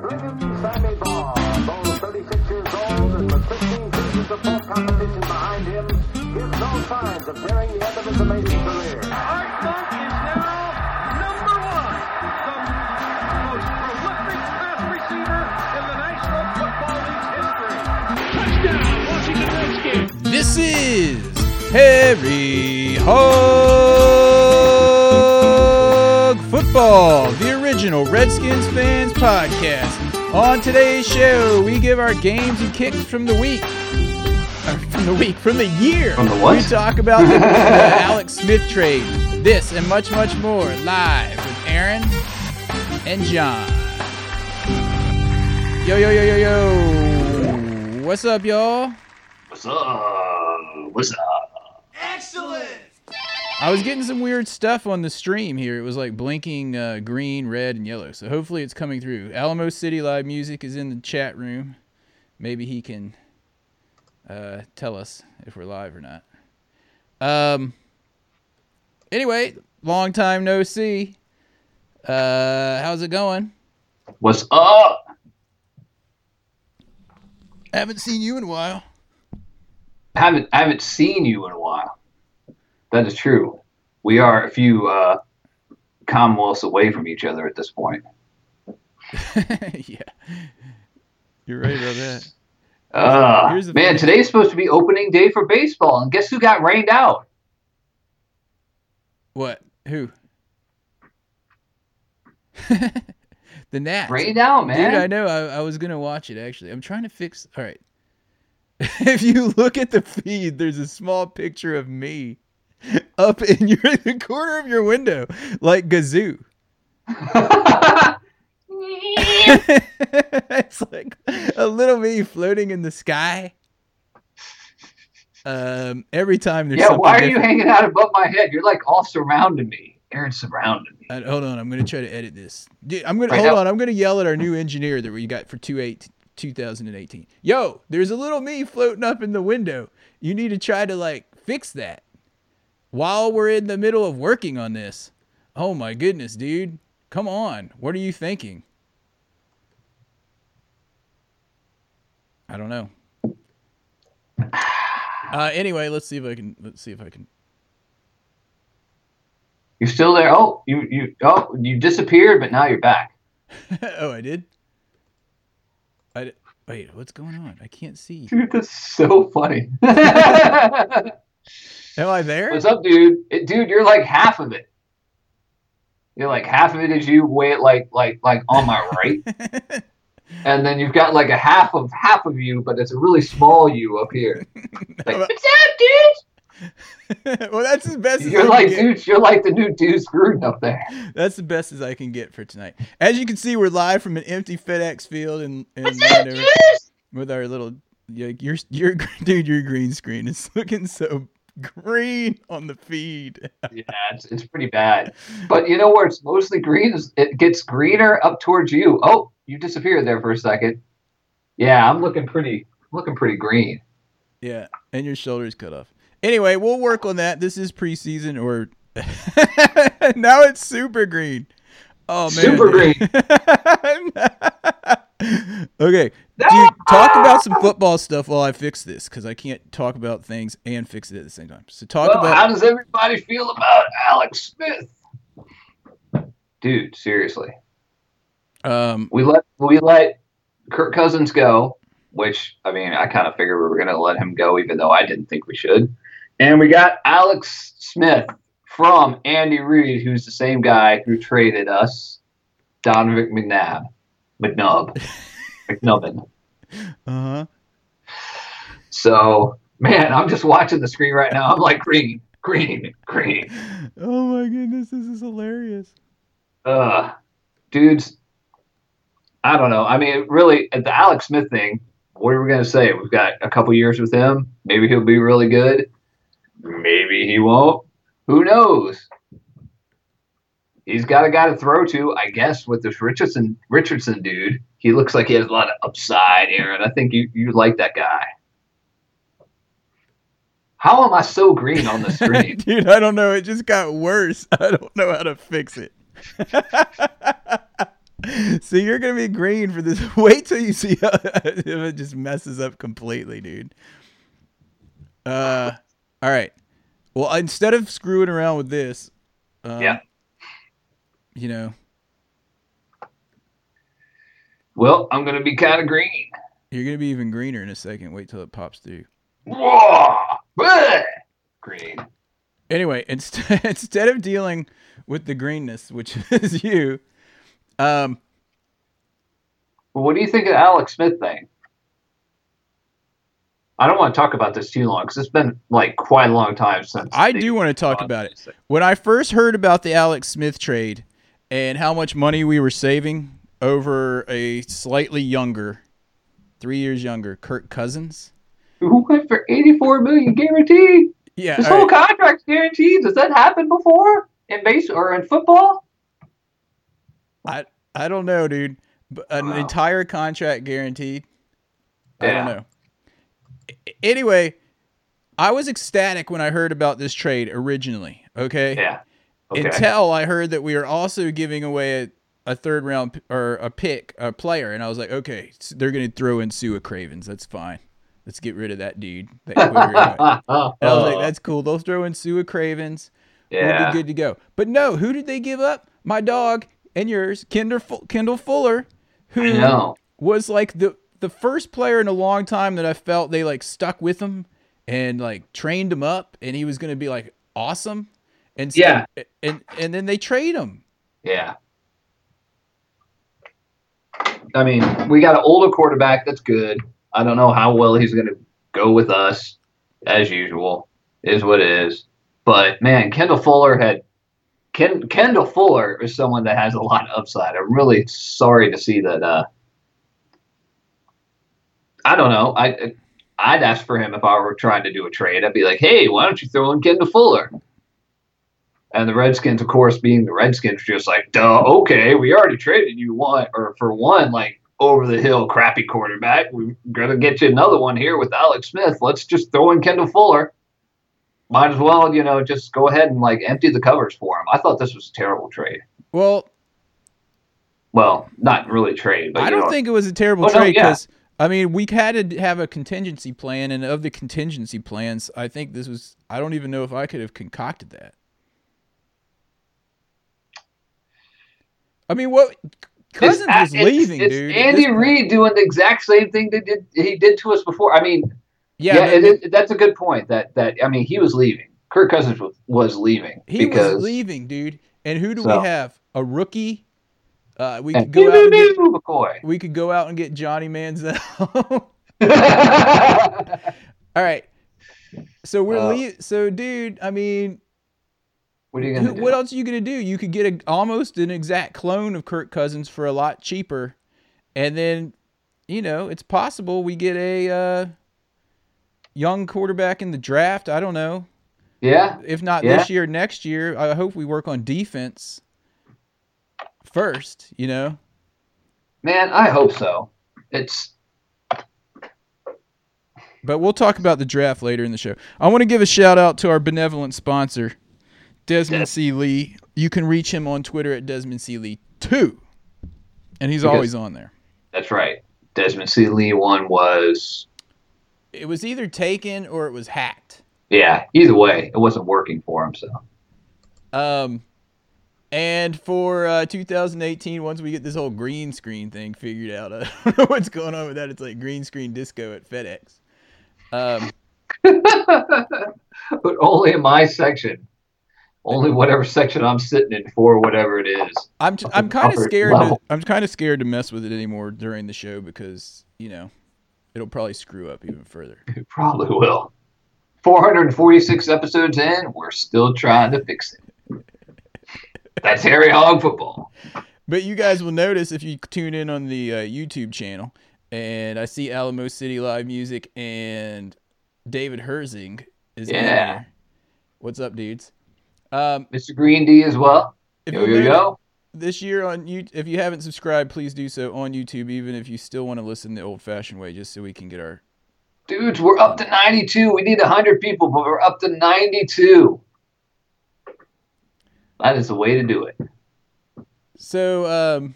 Though 36 years old and with 15 seasons of full competition behind him, gives no signs of the end of his amazing career. Art is now number one, the most prolific pass receiver in the National Football League's history. Touchdown, Washington. This is Harry Hog Football, the original Redskins fans podcast. On today's show, we give our games and kicks from the week. Or from the week, from the year. From the what? We talk about the, the Alex Smith trade. This and much, much more live with Aaron and John. Yo, yo, yo, yo, yo. What's up, y'all? What's up? What's up? I was getting some weird stuff on the stream here. It was like blinking uh, green, red, and yellow. So hopefully it's coming through. Alamo City Live Music is in the chat room. Maybe he can uh, tell us if we're live or not. Um. Anyway, long time no see. Uh, how's it going? What's up? Haven't seen you in a while. I haven't I haven't seen you in a while. That is true. We are a few uh, commonwealths away from each other at this point. yeah, you're right about that. Uh, man, thing. today's supposed to be opening day for baseball, and guess who got rained out? What? Who? the Nats. Rained out, man. Dude, I know. I, I was gonna watch it actually. I'm trying to fix. All right. if you look at the feed, there's a small picture of me up in your the corner of your window, like Gazoo. it's like a little me floating in the sky. Um, every time there's yeah, why are you hanging out above my head? You're like all surrounding me. Aaron surrounded me. Uh, hold on, I'm gonna try to edit this. Dude, I'm gonna Right hold now. on. I'm gonna yell at our new engineer that we got for two eight 2018. Yo, there's a little me floating up in the window. You need to try to like fix that while we're in the middle of working on this. Oh my goodness, dude! Come on, what are you thinking? I don't know. Uh, anyway, let's see if I can. Let's see if I can. You're still there. Oh, you you oh you disappeared, but now you're back. oh, I did. I di- wait. What's going on? I can't see. Dude, that's so funny. Am I there? What's up, dude? It, dude, you're like half of it. You're like half of it is you way like like like on my right, and then you've got like a half of half of you, but it's a really small you up here. Like, what's up, dude? well, that's as best You're I like, dude, you're like the new dude screwed up there. That's the best as I can get for tonight. As you can see, we're live from an empty FedEx field Landover with our little. Your your dude, your green screen is looking so green on the feed. Yeah, it's, it's pretty bad. But you know where it's mostly green is it gets greener up towards you. Oh, you disappeared there for a second. Yeah, I'm looking pretty looking pretty green. Yeah, and your shoulders cut off. Anyway, we'll work on that. This is preseason, or now it's super green. Oh man, Super green. okay, dude, talk about some football stuff while I fix this because I can't talk about things and fix it at the same time. So talk Well, how does everybody feel about Alex Smith? Dude, seriously. um, We let we let Kirk Cousins go, which I mean, I kind of figured we were going to let him go, even though I didn't think we should. And we got Alex Smith from Andy Reid, who's the same guy who traded us Donovan McNabb, McNubb, McNubbin. uh huh. So, man, I'm just watching the screen right now. I'm like green, green, green. Oh my goodness, this is hilarious. uh dudes i don't know i mean really at the alex smith thing what are we going to say we've got a couple years with him maybe he'll be really good maybe he won't who knows he's got a guy to throw to i guess with this richardson richardson dude he looks like he has a lot of upside here and i think you you like that guy how am i so green on the screen Dude, I don't know. It just got worse. I don't know how to fix it. so you're gonna be green for this. Wait till you see how, if it just messes up completely, dude. Uh, all right. Well, instead of screwing around with this, um, Yeah. You know, Well, I'm gonna be kind of green. you're gonna be even greener in a second. Wait till it pops through. Whoa! Bleh! Green. Anyway, instead instead of dealing with the greenness, which is you, um, Well, what do you think of the Alex Smith thing? I don't want to talk about this too long because it's been like quite a long time since. I do want to talk about it. When I first heard about the Alex Smith trade and how much money we were saving over a slightly younger, three years younger, Kirk Cousins. Who went for 84 million guaranteed? Yeah, This whole right. contract's guaranteed. Does that happen before in base or in football? I I don't know, dude. But an Wow. entire contract guaranteed. I don't know. Anyway, I was ecstatic when I heard about this trade originally. Okay. Yeah. Okay. Until I heard that we are also giving away a, a third round p- or a pick, a player, and I was like, okay, s- they're going to throw in Sua Cravens. That's fine. Let's get rid of that dude. That. And I was like, that's cool. They'll throw in Sua Cravens. Yeah. We'll be good to go. But no, who did they give up? My dog and yours, Kendall, Kendall Fuller, who was like the the first player in a long time that I felt they like stuck with him and like trained him up, and he was going to be like awesome. And so- Yeah. and and then they trade him. Yeah. I mean, we got an older quarterback that's good. I don't know how well he's going to go with us, as usual. Is what it is. But man, Kendall Fuller had Ken, Kendall Fuller is someone that has a lot of upside. I'm really sorry to see that. Uh, I don't know. I I'd ask for him if I were trying to do a trade. I'd be like, hey, why don't you throw in Kendall Fuller? And the Redskins, of course, being the Redskins, just like, duh, okay, we already traded you one or for one like over the hill crappy quarterback. We're gonna get you another one here with Alex Smith. Let's just throw in Kendall Fuller. Might as well, you know, just go ahead and like empty the covers for him. I thought this was a terrible trade. Well, Well, not really trade, but I don't know, think it was a terrible Oh, no, trade yeah. because I mean we had to have a contingency plan, and of the contingency plans, I think this was. I don't even know if I could have concocted that. I mean, what Cousins it's, was leaving, it's, dude. Andy. Reid doing the exact same thing they did he did to us before. I mean, Yeah, yeah, it, it, that's a good point. That that I mean, he was leaving. Kirk Cousins was, was leaving he because was leaving, dude. And who do So- we have? A rookie. Uh, we could go out. And get, McCoy. we could go out and get Johnny Manziel. All right. So we're Uh, lea- so dude, I mean, what are you gonna do? what else are you gonna do? You could get a, almost an exact clone of Kirk Cousins for a lot cheaper, and then, you know, it's possible we get a uh, young quarterback in the draft. I don't know. Yeah, If not Yeah. this year, next year. I hope we work on defense first. You know. man, I hope so. It's But we'll talk about the draft later in the show. I want to give a shout out to our benevolent sponsor, Desmond. C. Lee. You can reach him on Twitter at Desmond C. Lee 2. And he's Because- always on there. that's right. Desmond C. Lee one was It was either taken or it was hacked. yeah. Either way, it wasn't working for him. So Um, and for uh, 2018, once we get this whole green screen thing figured out, I don't know what's going on with that. It's like green screen disco at FedEx. Um, but only in my section. Only whatever section I'm sitting in for whatever it is. I'm t- I'm kind of scared. To. I'm kind of scared to mess with it anymore during the show because you know it'll probably screw up even further. It probably will. 446 episodes in, we're still trying to fix it. That's Harry Hog football. But you guys will notice if you tune in on the uh, YouTube channel, and I see Alamo City Live Music and David Herzing is in Yeah. here. What's up, dudes? Um, Mr. Green D as well. Yo, you yo, yo. this year on you, if you haven't subscribed, please do so on YouTube. Even if you still want to listen the old-fashioned way, just so we can get our Dudes, we're up to 92. We need 100 people, but we're up to 92. That is the way to do it. So, um,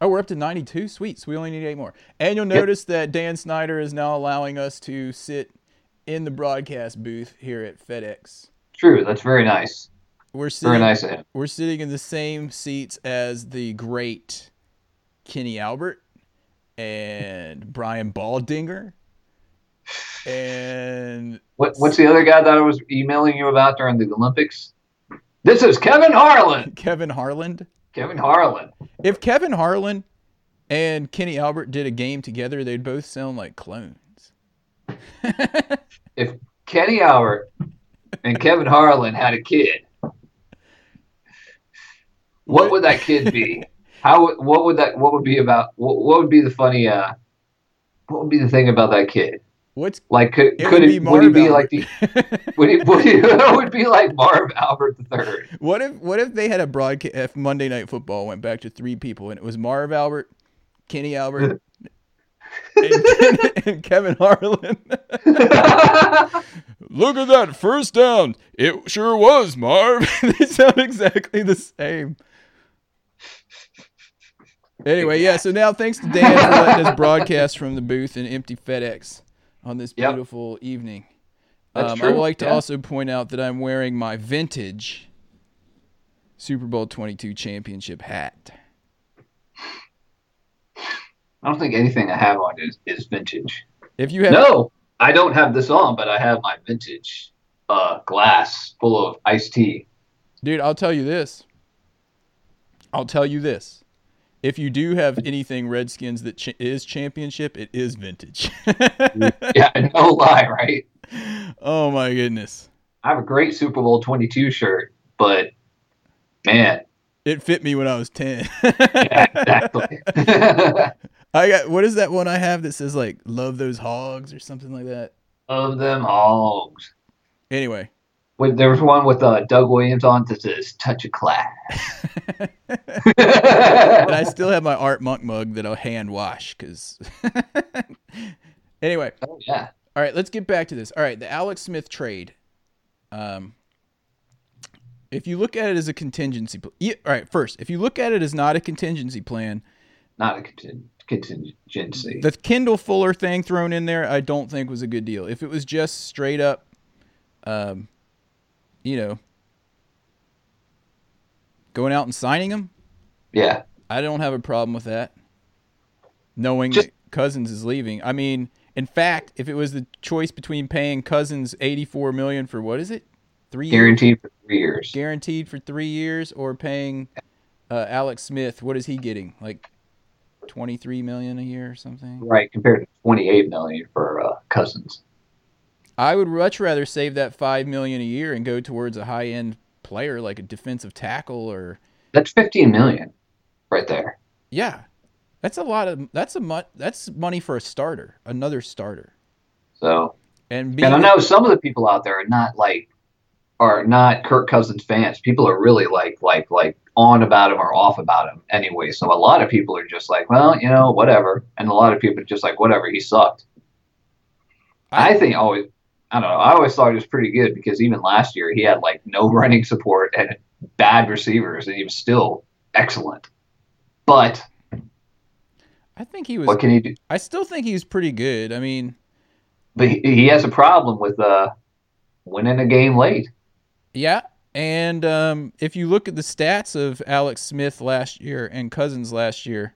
Oh, we're up to 92. Sweet. So we only need eight more. And you'll notice that Dan Snyder is now allowing us to sit in the broadcast booth here at FedEx. True. That's very nice. We're sitting, Very nice of him. We're sitting in the same seats as the great Kenny Albert and Brian Baldinger. And What, what's the other guy that I was emailing you about during the Olympics? This is Kevin Harlan. Kevin Harlan. Kevin Harlan. If Kevin Harlan and Kenny Albert did a game together, they'd both sound like clones. If Kenny Albert and Kevin Harlan had a kid, what would that kid be? How? What would that? What would be about? What, what would be the funny? Uh, what would be the thing about that kid? What's Like, could It could would it be would he be like the would he, would he, it would be like Marv Albert the third? What if what if they had a broadcast if Monday Night Football went back to three people and it was Marv Albert, Kenny Albert, and, and Kevin Harlan? Look at that first down. It sure was Marv. they sound exactly the same. Anyway, yeah. So now, thanks to Dan for letting us broadcast from the booth in empty FedEx on this Yep. beautiful evening. That's Um, I would like to yeah. also point out that I'm wearing my vintage Super Bowl 22 championship hat. I don't think anything I have on is, is vintage. If you have No, I don't have this on, but I have my vintage uh, glass full of iced tea. Dude, I'll tell you this. I'll tell you this. If you do have anything Redskins that ch- is championship, it is vintage. Yeah, no lie, right? oh my goodness. I have a great Super Bowl 22 shirt, but man, It fit me when I was 10. yeah, exactly. I got what is that one I have that says like love those hogs or something like that? of them hogs. Anyway, Wait, there was one with uh, Doug Williams on that says "Touch a Class." and I still have my Art Monk mug that I'll hand wash cuz Anyway, oh yeah, All right, let's get back to this. All right, the Alex Smith trade. Um, if you look at it as a contingency, pl- yeah, all right. First, if you look at it as not a contingency plan, not a conting- contingency. the Kendall Fuller thing thrown in there, I don't think was a good deal. If it was just straight up, um, you know, going out and signing him, yeah, I don't have a problem with that. Knowing Just- that Cousins is leaving, I mean, in fact, if it was the choice between paying Cousins eighty-four million for what is it, three years? guaranteed for three years. guaranteed for three years, or paying uh, Alex Smith, what is he getting? Like twenty-three million a year or something? Right, compared to 28 million for uh, Cousins. I would much rather save that five million a year and go towards a high-end player like a defensive tackle or That's 15 million, right there. yeah. That's a lot of that's a mu- that's money for a starter, another starter. So, And and I know some of the people out there are not like are not Kirk Cousins fans. People are really like like like on about him or off about him anyway. So a lot of people are just like, well, you know, whatever. And a lot of people are just like, whatever. He sucked. I, think always. I don't know. I always thought he was pretty good because even last year he had like no running support and bad receivers, and he was still excellent. But I think he was what can he do? I still think he's pretty good. I mean, But he, he has a problem with uh, winning a game late. Yeah, and um, if you look at the stats of Alex Smith last year and Cousins last year,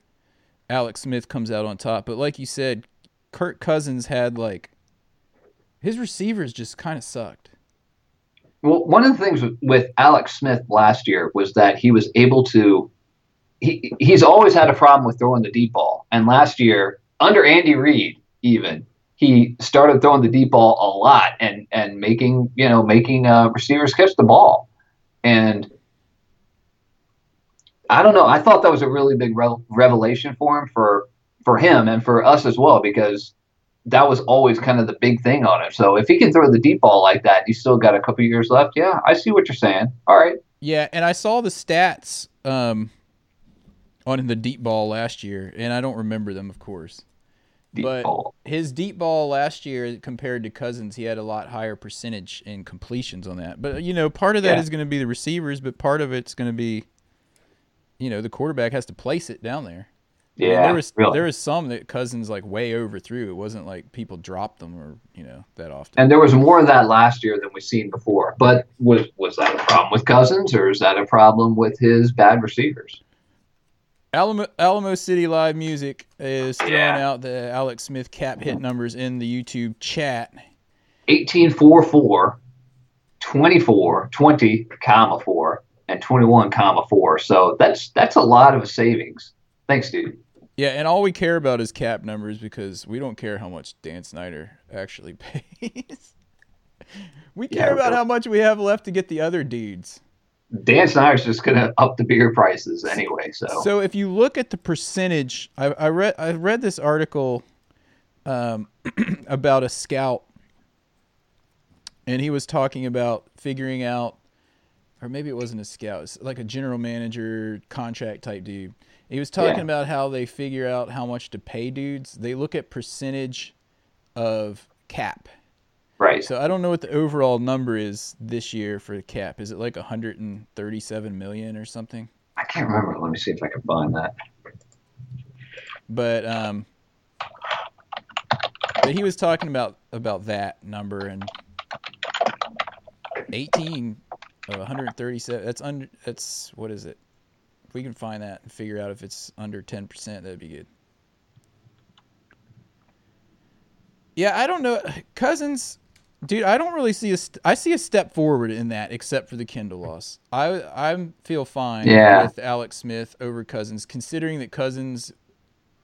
Alex Smith comes out on top. But like you said, Kirk Cousins had like his receivers just kind of sucked. Well, one of the things with, Alex Smith last year was that he was able to. He he's always had a problem with throwing the deep ball, and last year under Andy Reid, even he started throwing the deep ball a lot and and making you know making uh, receivers catch the ball, and I don't know. I thought that was a really big re- revelation for him for for him and for us as well because that was always kind of the big thing on him. So if he can throw the deep ball like that, he's still got a couple years left. Yeah, I see what you're saying. All right. Yeah, and I saw the stats um, on the deep ball last year, and I don't remember them, of course. Deep But- ball. His deep ball last year compared to Cousins, he had a lot higher percentage in completions on that. But you know, part of that Yeah. is going to be the receivers, but part of it's going to be, you know, the quarterback has to place it down there. I mean, Yeah, there was really. there was some that Cousins like way overthrew. It wasn't like people dropped them or you know that often. And there was more of that last year than we've seen before. But was was that a problem with Cousins, or is that a problem with his bad receivers? Alamo, Alamo City Live Music is throwing Yeah. out the Alex Smith cap hit numbers in the YouTube chat. 18 4 4, 24, 20, comma 4, and 21, comma 4. So that's that's a lot of savings. Thanks, dude. Yeah, and all we care about is cap numbers because we don't care how much Dan Snyder actually pays. we care Yeah, about how much we have left to get the other dudes. Dan Snyder's just gonna up the beer prices anyway. So, So if you look at the percentage, I, I read I read this article um, about a scout, and he was talking about figuring out, or maybe it wasn't a scout, it's like a general manager contract type dude. He was talking Yeah. about how they figure out how much to pay dudes. They look at percentage of cap. Right. So I don't know what the overall number is this year for the cap. Is it like 137 million or something? I can't remember. Let me see if I can find that. but um but he was talking about about that number and 18 of 137 that's under that's what is it if we can find that and figure out if it's under 10% that'd be good yeah i don't know cousins dude i don't really see a st- i see a step forward in that except for the kendall loss i i feel fine Yeah. with alex smith over cousins considering that cousins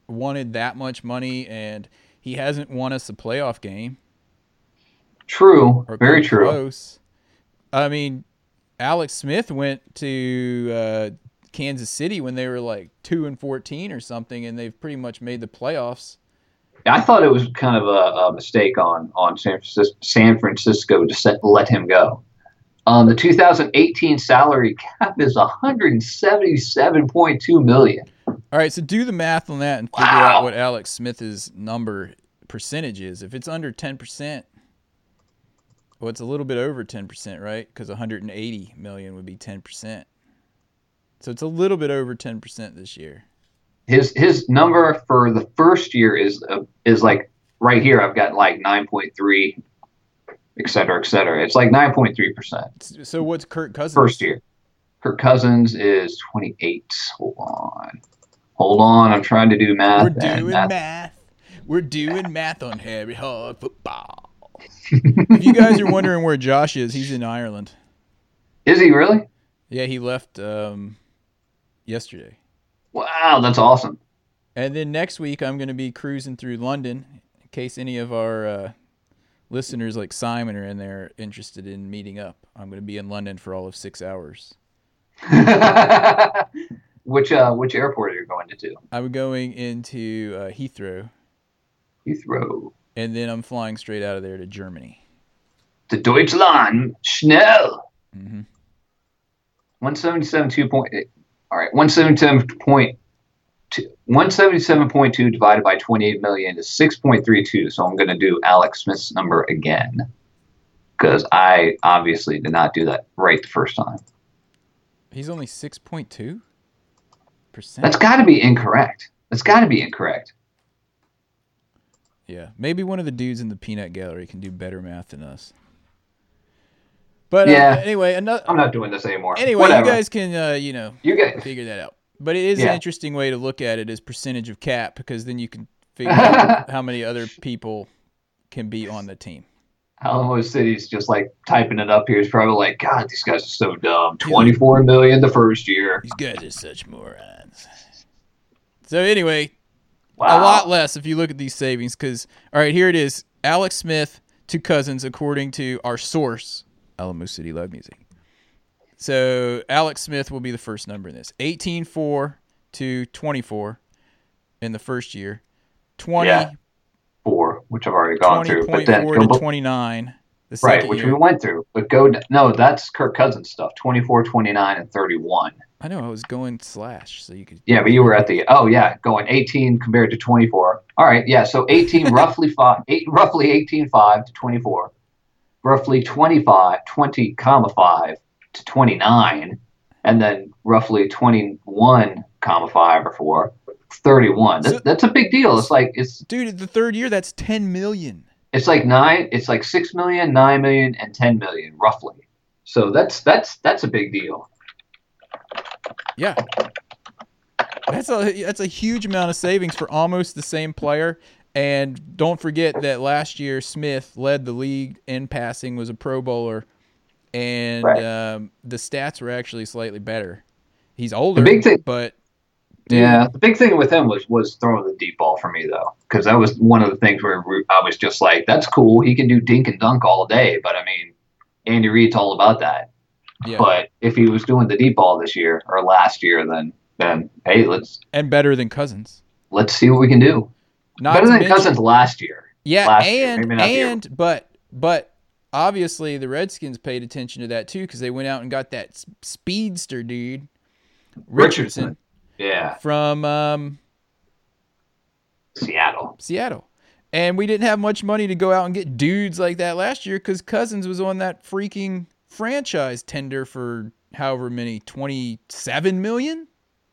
wanted that much money and he hasn't won us a playoff game True. Very true. close. I mean, Alex Smith went to uh, Kansas City when they were like two and fourteen or something, and they've pretty much made the playoffs. I thought it was kind of a, a mistake on on San Francisco, San Francisco to set, let him go. Um, the 2018 salary cap is 177.2 million. All right, so do the math on that and figure Wow. out what Alex Smith's number percentage is. If it's under ten percent, well, it's a little bit over ten percent, right? Because 180 million would be ten percent. So it's a little bit over ten percent this year. His his number for the first year is uh, is like right here. I've got like 9.3, et cetera, et cetera. It's like 9.3 percent So what's Kirk Cousins? first year. Kirk Cousins is 28. Hold on, hold on. I'm trying to do math. We're doing math- math. We're doing math on Harry Hard football. if you guys are wondering where Josh is, he's in Ireland. Is he really? Yeah, he left um, yesterday. Wow, that's awesome. And then next week, I'm going to be cruising through London in case any of our uh, listeners like Simon are in there interested in meeting up. I'm going to be in London for all of six hours. which uh, which airport are you going to? I'm going into uh, Heathrow, Heathrow. and then I'm flying straight out of there to Germany. To Deutschland, schnell. Mm-hmm. 177.2 point. All right, 177.2. 177.2 divided by 28 million is 6.32. So I'm going to do Alex Smith's number again because I obviously did not do that right the first time. He's only 6.2 percent. That's got to be incorrect. That's got to be incorrect. Yeah, maybe one of the dudes in the peanut gallery can do better math than us. But Yeah. uh, anyway, another I'm not doing this anymore. anyway, Whatever. you guys can uh, you know You guys. figure that out. But it is an interesting way to look at it as percentage of cap because then you can figure out how many other people can be on the team. Alamo City's just like typing it up here. It's probably like, God, these guys are so dumb. 24 million the first year. These guys are such morons. So anyway, Wow. a lot less if you look at these savings because all right here it is alex smith to cousins according to our source alamo city live music so alex smith will be the first number in this 18-4 to 24 in the first year 20 Yeah, Four, which I've already gone through. But then 20.4 go to 29 the right, which year. we went through. But go no, that's Kirk Cousins stuff. 24, 29, and 31. i know i was going slash so you could Yeah, but you were at the oh yeah, going 18 compared to 24. All right, yeah, so 18 roughly five, eight, roughly 18 5 to 24, roughly 25 20 comma 5 to 29, and then roughly 21 comma 5 or 4 31. That, So- that's a big deal. It's like it's Dude, the third year, that's 10 million. it's like nine. It's like six million, nine million, and ten million roughly. So that's that's that's a big deal. Yeah. That's a that's a huge amount of savings for almost the same player. And don't forget that last year Smith led the league in passing, was a Pro Bowler, and Right. um, the stats were actually slightly better. He's older, the big thing- but Dude. Yeah, the big thing with him was was throwing the deep ball for me though, because that was one of the things where I was just like, "That's cool. He can do dink and dunk all day." But I mean, Andy Reid's all about that. yeah, But if he was doing the deep ball this year or last year, then then hey, let's and better than Cousins. let's see what we can do. Not Better than mention- Cousins last year. Yeah, last year, and maybe not the year and but but obviously the Redskins paid attention to that too because they went out and got that speedster dude Richardson, Richardson. Yeah, from um, Seattle. Seattle, and we didn't have much money to go out and get dudes like that last year because Cousins was on that freaking franchise tender for however many twenty seven million.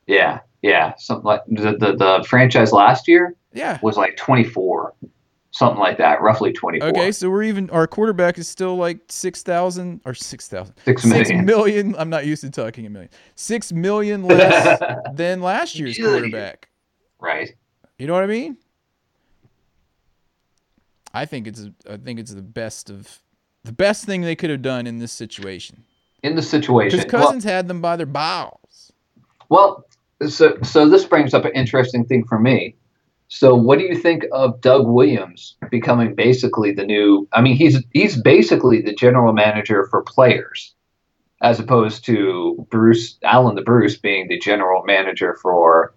Yeah, yeah. Something like the, the the franchise last year Yeah. was like twenty four, something like that, roughly twenty four. Okay, so we're even. Our quarterback is still like six thousand or six thousand. Six Six million. million. I'm not used to talking a million. Six million less than last year's Million. quarterback. right. You know what I mean? I think it's. I think it's the best of the best thing they could have done in this situation In the situation. because Well- Cousins had them by their balls. Well, so so this brings up an interesting thing for me. So, what do you think of Doug Williams becoming basically the new? I mean, he's he's basically the general manager for players, as opposed to Bruce Allen the Bruce being the general manager for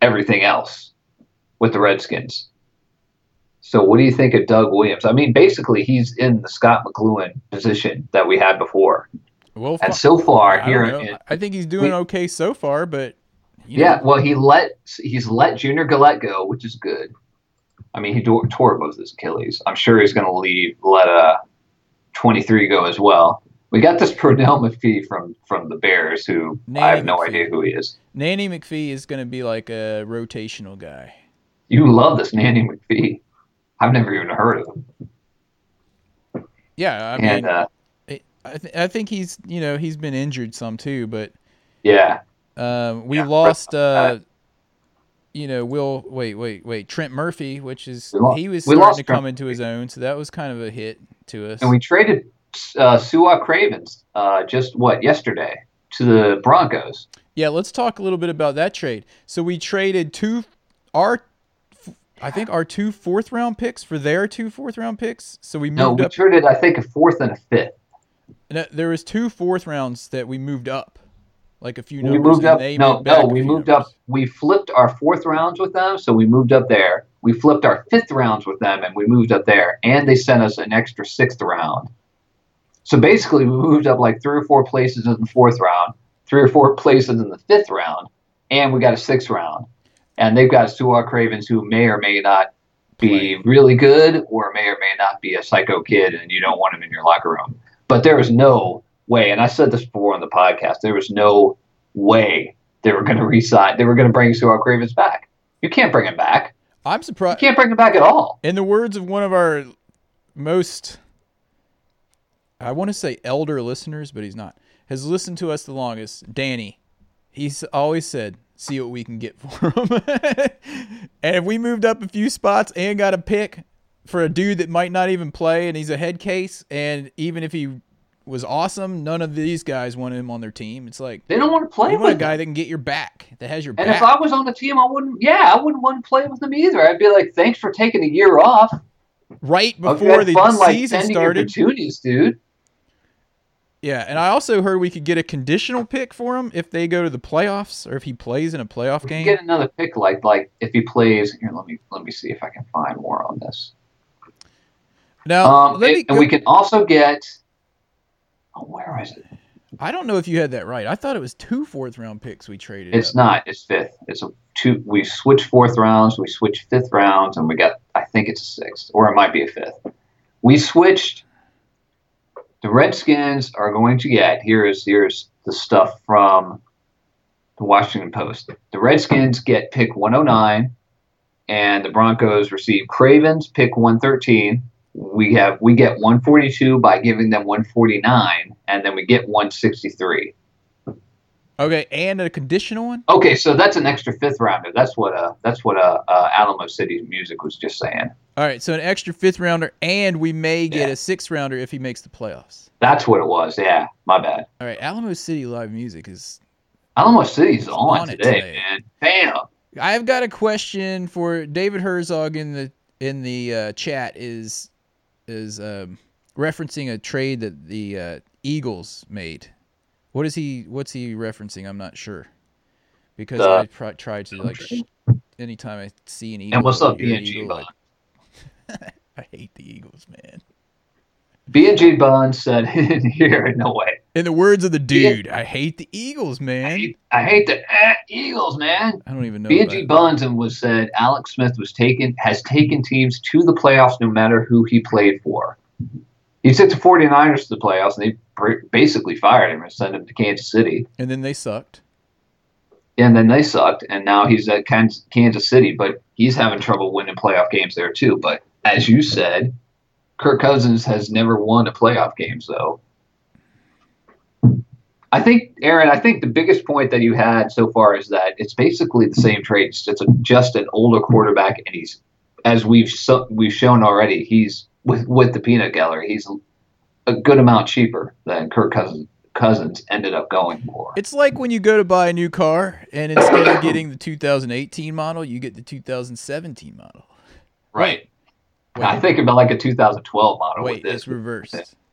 everything else with the Redskins. So, what do you think of Doug Williams? I mean, basically, he's in the Scot McCloughan position that we had before, Well, and so far I here in, I think he's doing we- okay so far, but you Yeah, know, well, he let he's let Junior Galette go, which is good. I mean, he tore, tore both his Achilles. I'm sure he's going to leave. Let uh 23 go as well. We got this Pernell McPhee from from the Bears, who I Nanny have no McPhee. idea who he is. Nanny McPhee is going to be like a rotational guy. You love this Nanny McPhee. I've never even heard of him. Yeah, I mean, and uh, I, th- I think he's you know he's been injured some too, but yeah, um, we Yeah, lost uh, uh, you know Will wait wait wait Trent Murphy, which is he was starting to Trent come into his own, so that was kind of a hit to us. and we traded uh, Sua Cravens uh, just what yesterday to the Broncos. yeah, let's talk a little bit about that trade. So we traded two our I think our two fourth round picks for their two fourth round picks. So we moved No, we up. traded I think a fourth and a fifth. no, there was two fourth rounds that we moved up, like a few we numbers. moved and up. they No, moved no, we moved numbers. up. We flipped our fourth rounds with them, so we moved up there. We flipped our fifth rounds with them, and we moved up there. And they sent us an extra sixth round. So basically, we moved up like three or four places in the fourth round, three or four places in the fifth round, and we got a sixth round. And they've got Sua Cravens, who may or may not be really good, or may or may not be a psycho kid, and you don't want him in your locker room. But there is no way, and I said this before on the podcast, there was no way they were going to resign. They were going to bring Sua Cravens back. You can't bring him back. I'm You surprised. can't bring him back at all. In the words of one of our most, I want to say elder listeners, but he's not, has listened to us the longest, Danny. He's always said, see what we can get for him. and if we moved up a few spots and got a pick for a dude that might not even play and he's a head case, and even if he was awesome, none of these guys want him on their team. It's like, They don't want to play you with want a him. guy that can get your back, that has your And back. if I was on the team, I wouldn't. Yeah, I wouldn't want to play with them either. I'd be like, "Thanks for taking a year off. right before the fun, like season sending started. petunias, dude." Yeah, and I also heard we could get a conditional pick for him if they go to the playoffs or if he plays in a playoff We game. get another pick, like like if he plays. Here, let me let me see if I can find more on this. now, Um, let me. and, and we can also get. Oh, where is it? I don't know if you had that right. I thought it was two fourth round picks we traded. It's up. not. It's fifth. It's a two. We switched fourth rounds. We switched fifth rounds, and we got. I think it's a sixth, or it might be a fifth. We switched. The Redskins are going to get. Here is here's the stuff from the Washington Post. The Redskins get pick 109, and the Broncos receive Cravens pick 113. We have we get 142 by giving them 149, and then we get 163. Okay, and a conditional one. Okay, so that's an extra fifth rounder. That's what uh that's what uh, uh Alamo City's music was just saying. All right, so an extra fifth rounder, and we may get Yeah. a sixth rounder if he makes the playoffs. That's what it was. Yeah, my bad. All right, Alamo City live music is. Alamo City's on, on today, today. man. Bam. I've got a question for David Herzog in the in the uh, chat is is um, referencing a trade that the uh, Eagles made. What is he? What's he referencing? I'm not sure because The- I pr- tried to like. Sh- anytime I see an Eagle, And what's up, hear an BNG Eagle, Bond? like- I hate the Eagles, man. B&G Bond said here, no way. In the words of the Yeah. dude, I hate the Eagles, I man. hate, I hate the eh, Eagles, man. I don't even know. B&G Bonds and was said Alex Smith was taken has taken teams to the playoffs no matter who he played for. He took the 49ers to the playoffs and they basically fired him and sent him to Kansas City. And then they sucked. And then they sucked and now he's at Kansas Kansas City, but he's having trouble winning playoff games there too. But as you said, Kirk Cousins has never won a playoff game, so I think, Aaron, I think the biggest point that you had so far is that it's basically the same trade. It's just, a, just an older quarterback, and he's, as we've so, we've shown already, he's with with the peanut gallery. He's a good amount cheaper than Kirk Cousins, Cousins ended up going for. It's like when you go to buy a new car, and instead of getting the 2018 model, you get the 2017 model. Right. Wait, I think about like a 2012 model wait, with this. it's reversed.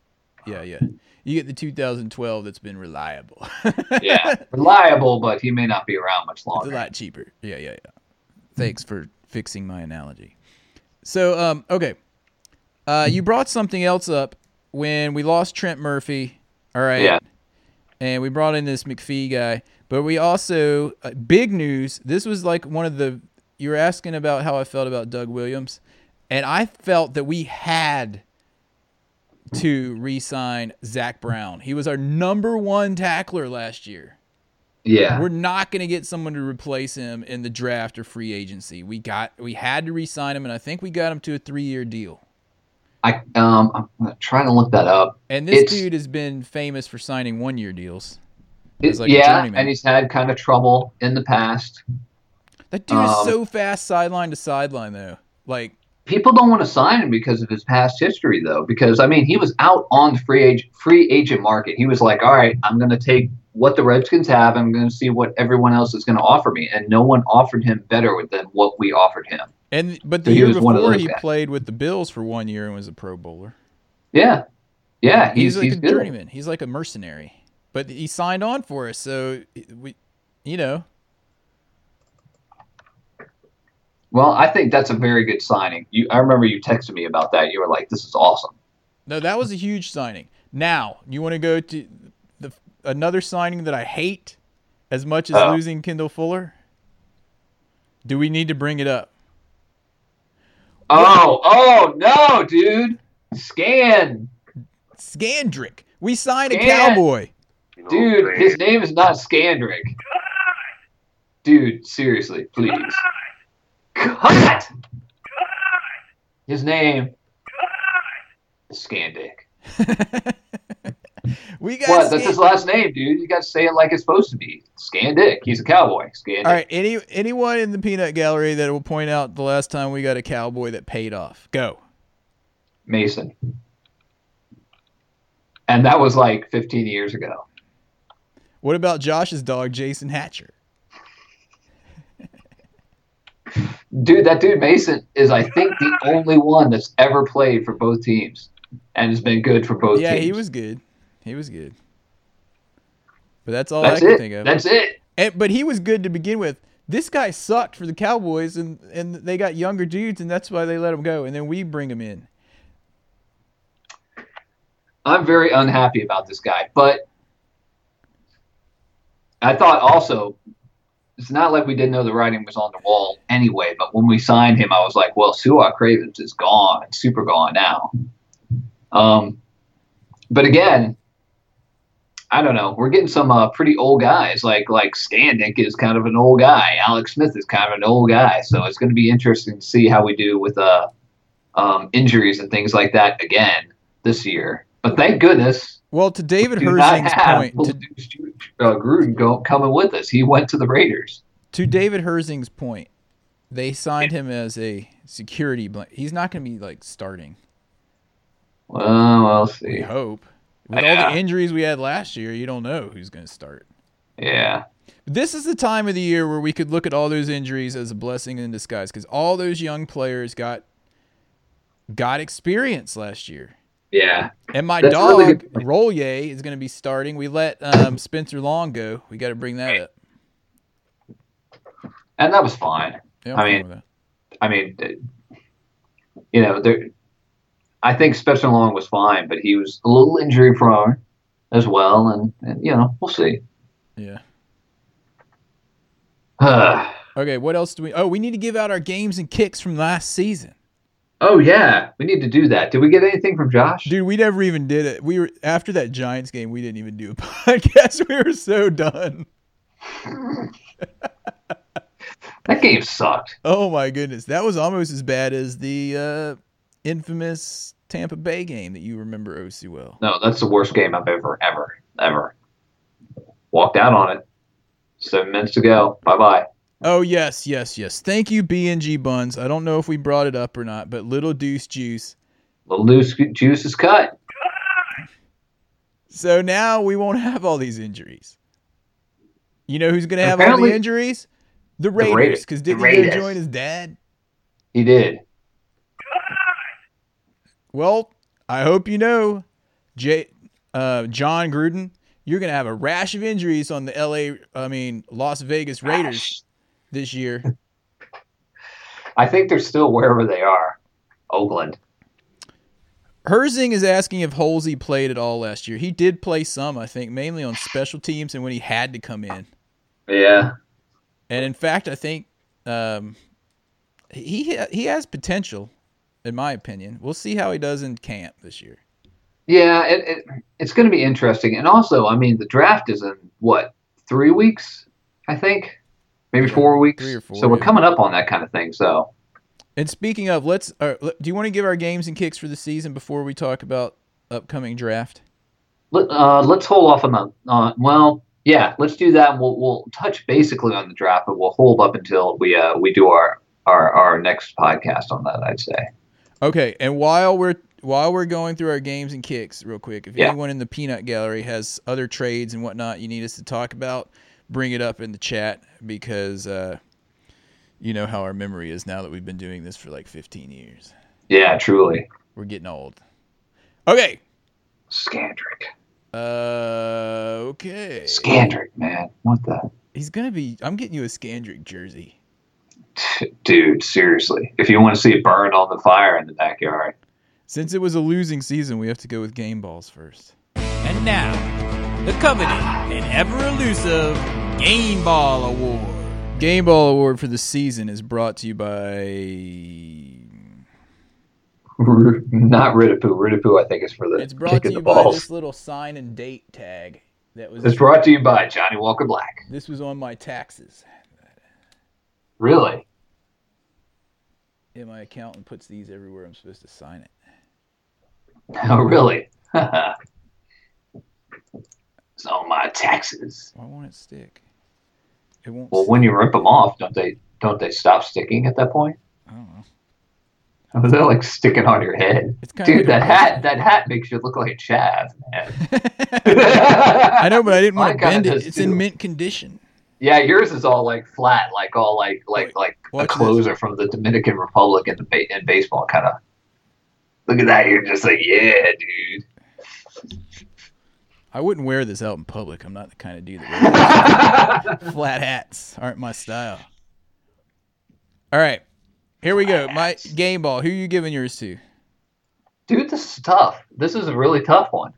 Yeah, yeah. You get the 2012 that's been reliable. yeah, reliable, but he may not be around much It's a lot cheaper. Yeah, yeah, yeah. Thanks for fixing my analogy. So, um, okay. Uh, you brought something else up when we lost Trent Murphy. All right. Yeah. And we brought in this McPhee guy, but we also uh, big news. This was like one of the you were asking about how I felt about Doug Williams, and I felt that we had to re-sign Zach Brown. He was our number one tackler last year. Yeah. We're not going to get someone to replace him in the draft or free agency. We got we had to re-sign him, and I think we got him to a three-year deal. I um I'm trying to look that up. And this It's- dude has been famous for signing one-year deals. It- like yeah, and he's had kind of trouble in the past. That dude is Um, so fast sideline to sideline though. Like People don't want to sign him because of his past history, though. Because I mean, he was out on the free agent free agent market. He was like, "All right, I'm going to take what the Redskins have. I'm going to see what everyone else is going to offer me," and no one offered him better than what we offered him. and but So the he year was one of before he guys. played with the Bills for one year and was a pro bowler. Yeah, yeah, he's He's, he's, like a good. journeyman. He's like a mercenary. But he signed on for us, so we you know, Well, I think that's a very good signing. You, I remember you texted me about that. You were like, "This is awesome." No, that was a huge signing. Now, you want to go to the another signing that I hate as much as Oh. losing Kendall Fuller? Do we need to bring it up? Oh, oh no, dude! Scan, Scandrick. We signed a cowboy. dude. His name is not Scandrick. Dude, seriously, please. Cut. His name is Scandick. we got What? That's his last name, dude. You got to say it like it's supposed to be. Scandick. He's a cowboy. Scandick. All right, any anyone in the peanut gallery that will point out the last time we got a cowboy that paid off. Go. Mason. And that was like 15 years ago. What about Josh's dog, Jason Hatcher? Dude, that dude Mason is, I think, the only one that's ever played for both teams and has been good for both yeah, teams. he was good. He was good. But that's all That's I can it. think of. That's it. And, but he was good to begin with. This guy sucked for the Cowboys, and, and they got younger dudes, and that's why they let him go. And then we bring him in. I'm very unhappy about this guy, but I thought also it's not like we didn't know the writing was on the wall anyway. But when we signed him, I was like, well, Sua Cravens is gone, super gone now. Um, but again, I don't know. We're getting some uh, pretty old guys. Like like Standick is kind of an old guy. Alex Smith is kind of an old guy. So it's going to be interesting to see how we do with uh, um, injuries and things like that again this year. But thank goodness Well, to David we Herzing's point, to, uh, Gruden go, coming with us. He went to the Raiders. to David Herzing's point, they signed him as a security blanket. He's not going to be like starting. Well, I'll We see. hope. With all the injuries we had last year, you don't know who's going to start. Yeah. This is the time of the year where we could look at all those injuries as a blessing in disguise because all those young players got got experience last year. Yeah. And my That's dog really is going to be starting. We let um, Spencer Long go. We got to bring that up. And that was fine. Yeah, I mean. I mean, you know, there. I think Spencer Long was fine, but he was a little injury prone as well, and, and you know, we'll see. yeah. Okay, what else do we? Oh, we need to give out our games and kicks from last season, yeah, we need to do that. Did we get anything from Josh? dude. We never even did it. We were after that Giants game. We didn't even do a podcast. We were so done. That game sucked. Oh my goodness, that was almost as bad as the uh, infamous Tampa Bay game that you remember oh so well. No, that's the worst game I've ever, ever, ever walked out on it. Seven minutes to go. Bye bye. Oh yes, yes, yes. Thank you, B and G Buns. I don't know if we brought it up or not, but Little Deuce Juice. Little Deuce juice is cut. So now we won't have all these injuries. You know who's going to have all the injuries? The Raiders, because didn't he join his dad? He did. Well, I hope you know, J, uh, Jon Gruden, you're going to have a rash of injuries on the L.A. I mean Las Vegas Raiders this year. I think they're still wherever they are. Oakland. Herzing is asking if Holsey played at all last year. He did play some, I think, mainly on special teams and when he had to come in. Yeah. And in fact, I think um, he he has potential, in my opinion. We'll see how he does in camp this year. Yeah, it, it, it's going to be interesting. And also, I mean, the draft is in what, three weeks, I think? Maybe four weeks? three or four, So we're yeah. coming up on that kind of thing. So, And speaking of, let's. Uh, do you want to give our games and kicks for the season before we talk about upcoming draft? let, uh, let's hold off on the. Uh, well, yeah, let's do that. We'll, we'll touch basically on the draft, but we'll hold up until we uh, we do our, our, our next podcast on that, I'd say. Okay, and while we're while we're going through our games and kicks, real quick, if Yeah. anyone in the peanut gallery has other trades and whatnot you need us to talk about, bring it up in the chat because uh, you know how our memory is now that we've been doing this for like 15 years. Yeah, truly. We're getting old. Okay. Scandrick. Uh, okay. Scandrick, man. What the? He's gonna be. I'm getting you a Scandrick jersey. Dude, seriously. If you want to see it burn on the fire in the backyard. Since it was a losing season, we have to go with game balls first. And now, the coveted and ever elusive Game Ball Award. Game Ball Award for the season is brought to you by. Not Ridipoo. Ridipoo, I think, is for the It's brought to kicking you the by balls. this little sign and date tag that was. It's brought to you by Johnnie Walker Black. This was on my taxes. Really? Yeah, my accountant puts these everywhere I'm supposed to sign it. Oh, really? it's on my taxes. Why won't it stick? It won't. Well, stick. when you rip them off, don't they don't they stop sticking at that point? I don't know. Or They're like sticking on your head. Dude, that hat that hat makes you look like a Chav, man. I know, but I didn't want to bend it. It's too. in mint condition. Yeah, yours is all like flat, like all like like Wait, like a watch this. closer from the Dominican Republic in the ba- in baseball, kind of. Look at that! You're just like, yeah, dude. I wouldn't wear this out in public. I'm not the kind of dude that wears flat hats. Aren't my style. All right, here we go. My game ball. Who are you giving yours to? Dude, this is tough. This is a really tough one.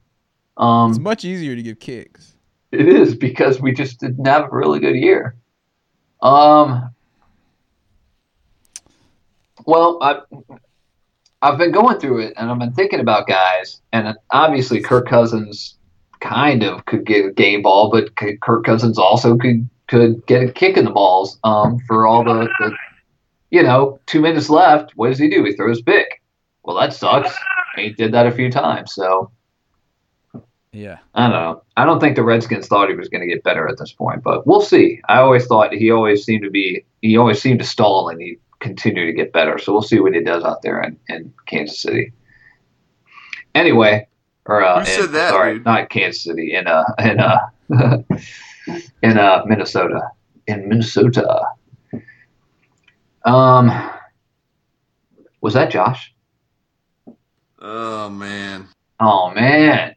Um, It's much easier to give kicks. it is because we just didn't have a really good year. Um, well, I, I've been going through it and I've been thinking about guys, and obviously Kirk Cousins. Kind of could get a game ball, but Kirk Cousins also could could get a kick in the balls um, for all the, the, you know, two minutes left. What does he do? He throws pick. Well, that sucks. He did that a few times. So Yeah. I don't know. I don't think the Redskins thought he was going to get better at this point, but we'll see. I always thought he always seemed to be he always seemed to stall and he continued to get better. So we'll see what he does out there in, in Kansas City. Anyway, or uh, Who said in- that, Sorry, dude? not Kansas City. In uh, in uh, in uh, Minnesota. In Minnesota. Um, was that Josh? Oh man. Oh man.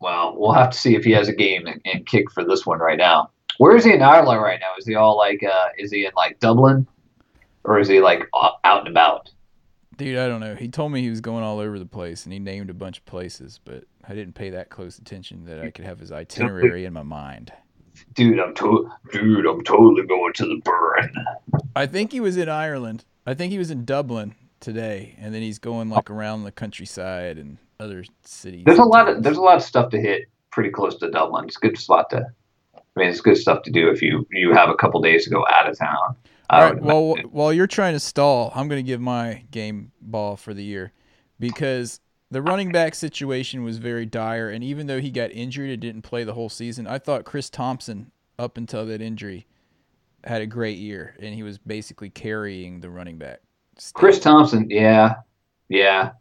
Well, we'll have to see if he has a game and, and kick for this one right now. Where is he in Ireland right now? Is he all like? Uh, is he in like Dublin, or is he like out and about? Dude, I don't know. He told me he was going all over the place and he named a bunch of places, but I didn't pay that close attention that I could have his itinerary in my mind. Dude, I'm to- dude, I'm totally going to the burn. I think he was in Ireland. I think he was in Dublin today, and then he's going like around the countryside and other cities. There's a lot of there's a lot of stuff to hit pretty close to Dublin. It's a good spot to. I mean, it's good stuff to do if you you have a couple days to go out of town. All right. Well, imagine. while you're trying to stall, I'm going to give my game ball for the year because the running back situation was very dire, and even though he got injured and didn't play the whole season, I thought Chris Thompson, up until that injury, had a great year, and he was basically carrying the running back. Chris Thompson, yeah, yeah.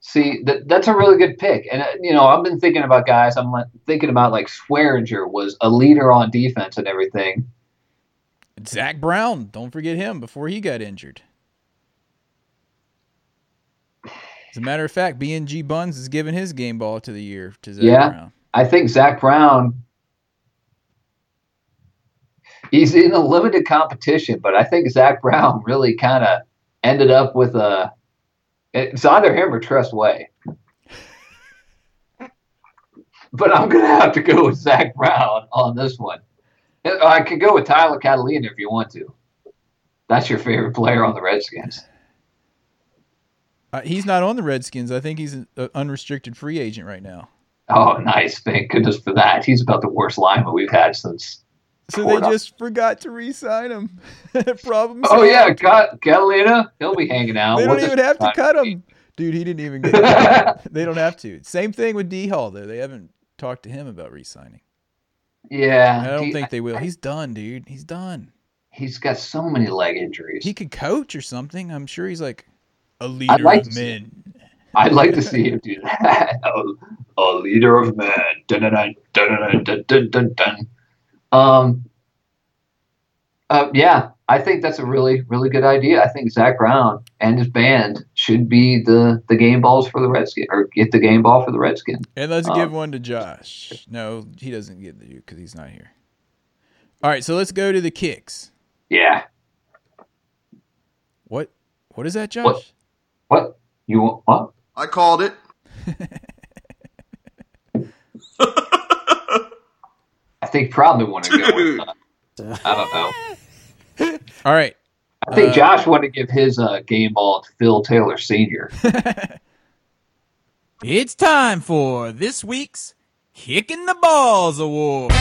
See, that, that's a really good pick, and uh, you know, I've been thinking about guys. I'm like, thinking about like Swearinger was a leader on defense and everything. Zach Brown, don't forget him before he got injured. As a matter of fact, BNG Buns is giving his game ball to the year to Zach Yeah. Brown. I think Zach Brown. He's in a limited competition, but I think Zach Brown really kind of ended up with a. It's either him or Tress Way. But I'm gonna have to go with Zach Brown on this one. I could go with Tyler Catalina if you want to. That's your favorite player on the Redskins. Uh, he's not on the Redskins. I think he's an uh, unrestricted free agent right now. Oh, nice! Thank goodness for that. He's about the worst lineman we've had since. So they just forgot to re-sign him. Problem Oh solved. yeah, Ca- Catalina, he'll be hanging out. They don't What's even have to cut him. Dude, he didn't even get. they don't have to. Same thing with D Hall though. They haven't talked to him about re-signing. Yeah, I don't he- think they will. He's done, dude. He's done. he's got so many leg injuries. He could coach or something. I'm sure he's like a I'd leader like of to see men. I'd like to see him do that. a, a leader of men. Dun, dun, dun, dun, dun, dun, dun, dun. Um. Uh, yeah, I think that's a really, really good idea. I think Zach Brown and his band should be the the game balls for the Redskins, or get the game ball for the Redskins. And let's Um, give one to Josh. No, he doesn't get the because he's not here. All right, so let's go to the kicks. Yeah. What? What is that, Josh? What? What you want? What? I called it. I think probably want to go with. Uh, I don't know. All right. I think Uh, Josh wanted to give his uh, game ball to Phil Taylor Sr. It's time for this week's Kicking the Balls Award.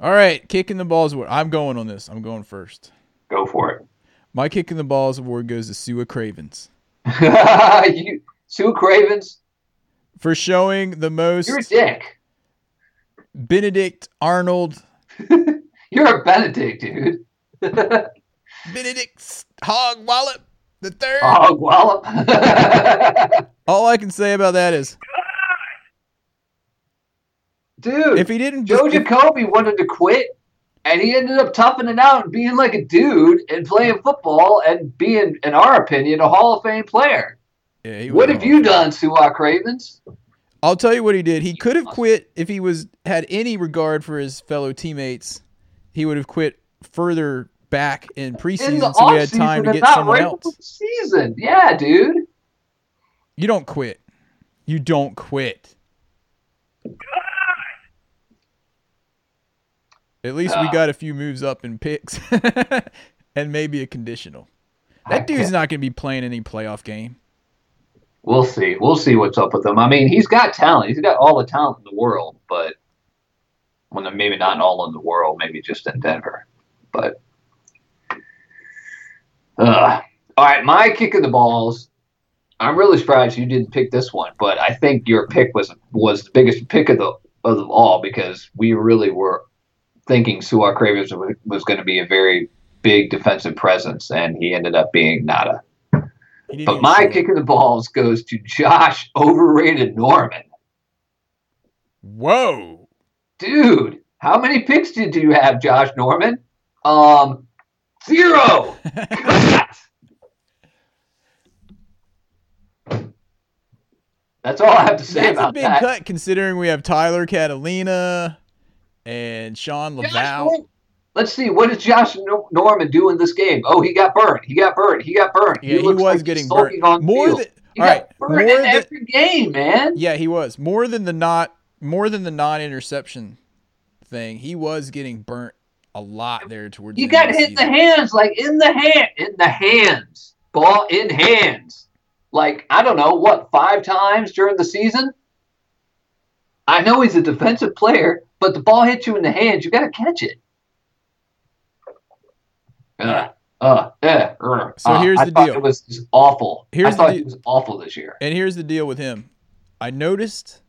All right, kicking the balls award. I'm going on this. I'm going first. Go for it. My kicking the balls award goes to Sua Cravens you, Sua Cravens, for showing the most you're a dick. Benedict Arnold You're a Benedict, dude. Benedict Hog Wallop the third. Oh, wallop. All I can say about that is dude, if he didn't Joe if- Jacoby wanted to quit, and he ended up toughing it out and being like a dude and playing football and being, in our opinion, a Hall of Fame player. Yeah, he What have you done, Sua Cravens? I'll tell you what he did. He could have quit if he was had any regard for his fellow teammates. He would have quit further back in In preseason, so we had time to get someone right else. season. Yeah, dude. You don't quit. You don't quit. At least we Ah. got a few moves up in picks and maybe a conditional. That I dude's can't- not going to be playing any playoff game. We'll see. We'll see what's up with him. I mean, he's got talent. He's got all the talent in the world, but well, maybe not all in the world. Maybe just in Denver. But uh, all right, my kick of the balls. I'm really surprised you didn't pick this one, but I think your pick was was the biggest pick of the of them all because we really were thinking Sua Cravens was, was going to be a very big defensive presence, and he ended up being nada. He didn't But my show kick of the balls goes to Josh overrated Norman. Whoa. Dude, how many picks did you have, Josh Norman? Um, zero. That's all I have to say That's a about big that. cut considering we have Tyler Catalina and Sean Josh Laval. Let's see. What did Josh Norman do in this game? Oh, he got burned. He got burned. He got burned. Yeah, he looks was like getting he's sulking burnt. On More field. than he all got burned more in than every game, man. Yeah, he was. More than the not more than the non-interception thing. He was getting burnt a lot there towards You the got hit in the hands, like in the hand, in the hands, ball in hands. Like I don't know what five times during the season. I know he's a defensive player, but the ball hits you in the hands. You got to catch it. Uh, uh, uh, uh, So here's I the thought deal. It was just awful. Here's I the thought de- he was awful this year. And here's the deal with him. I noticed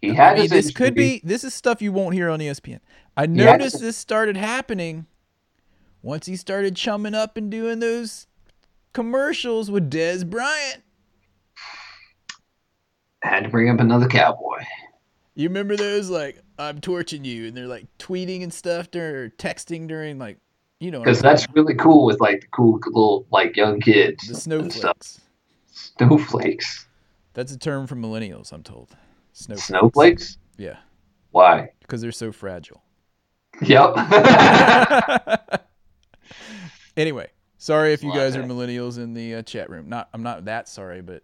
He I had mean, his this could be this is stuff you won't hear on ESPN. I noticed this started happening once he started chumming up and doing those commercials with Dez Bryant. had to bring up another cowboy. You remember those like I'm torching you and they're like tweeting and stuff during or texting during like you know Because that's really cool with like the cool little like young kids. the snowflakes. Snowflakes. That's a term for millennials, I'm told. Snowflakes. Snowflakes? Yeah, Why? because they're so fragile. Yep. Anyway, sorry if you guys are millennials in the uh, chat room. Not, I'm not that sorry, but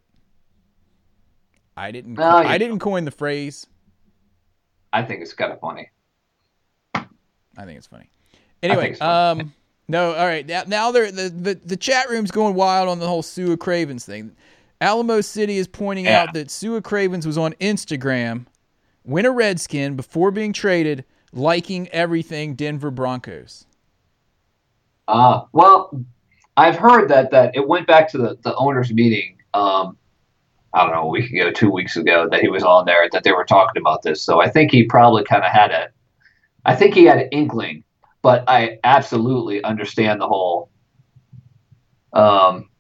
I didn't. No, I didn't coin the phrase. I think it's kind of funny. I think it's funny. Anyway, it's funny. um, no, all right. Now, now they're the, the the chat room's going wild on the whole Sua Cravens thing. Alamo City is pointing Yeah. out that Sua Cravens was on Instagram, when a Redskin before being traded, liking everything Denver Broncos. Uh, well, I've heard that that it went back to the, the owners meeting. Um, I don't know, a week ago, two weeks ago, that he was on there that they were talking about this. So I think he probably kind of had a, I think he had an inkling, but I absolutely understand the whole, um,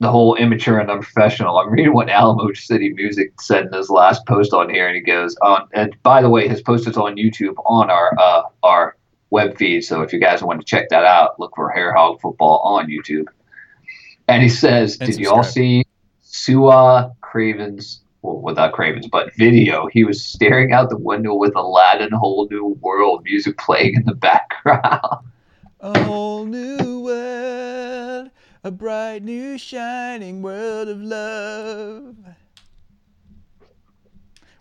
the whole immature and unprofessional. I'm reading what Alamo City Music said in his last post on here, and he goes on. And by the way, his post is on YouTube on our uh, our web feed. So if you guys want to check that out, look for Hair Hog Football on YouTube. And he says, And "Did you all see Sua Cravens? Well, without Cravens, but video. He was staring out the window with Aladdin Whole New World music playing in the background. A whole new world, a bright new shining world of love.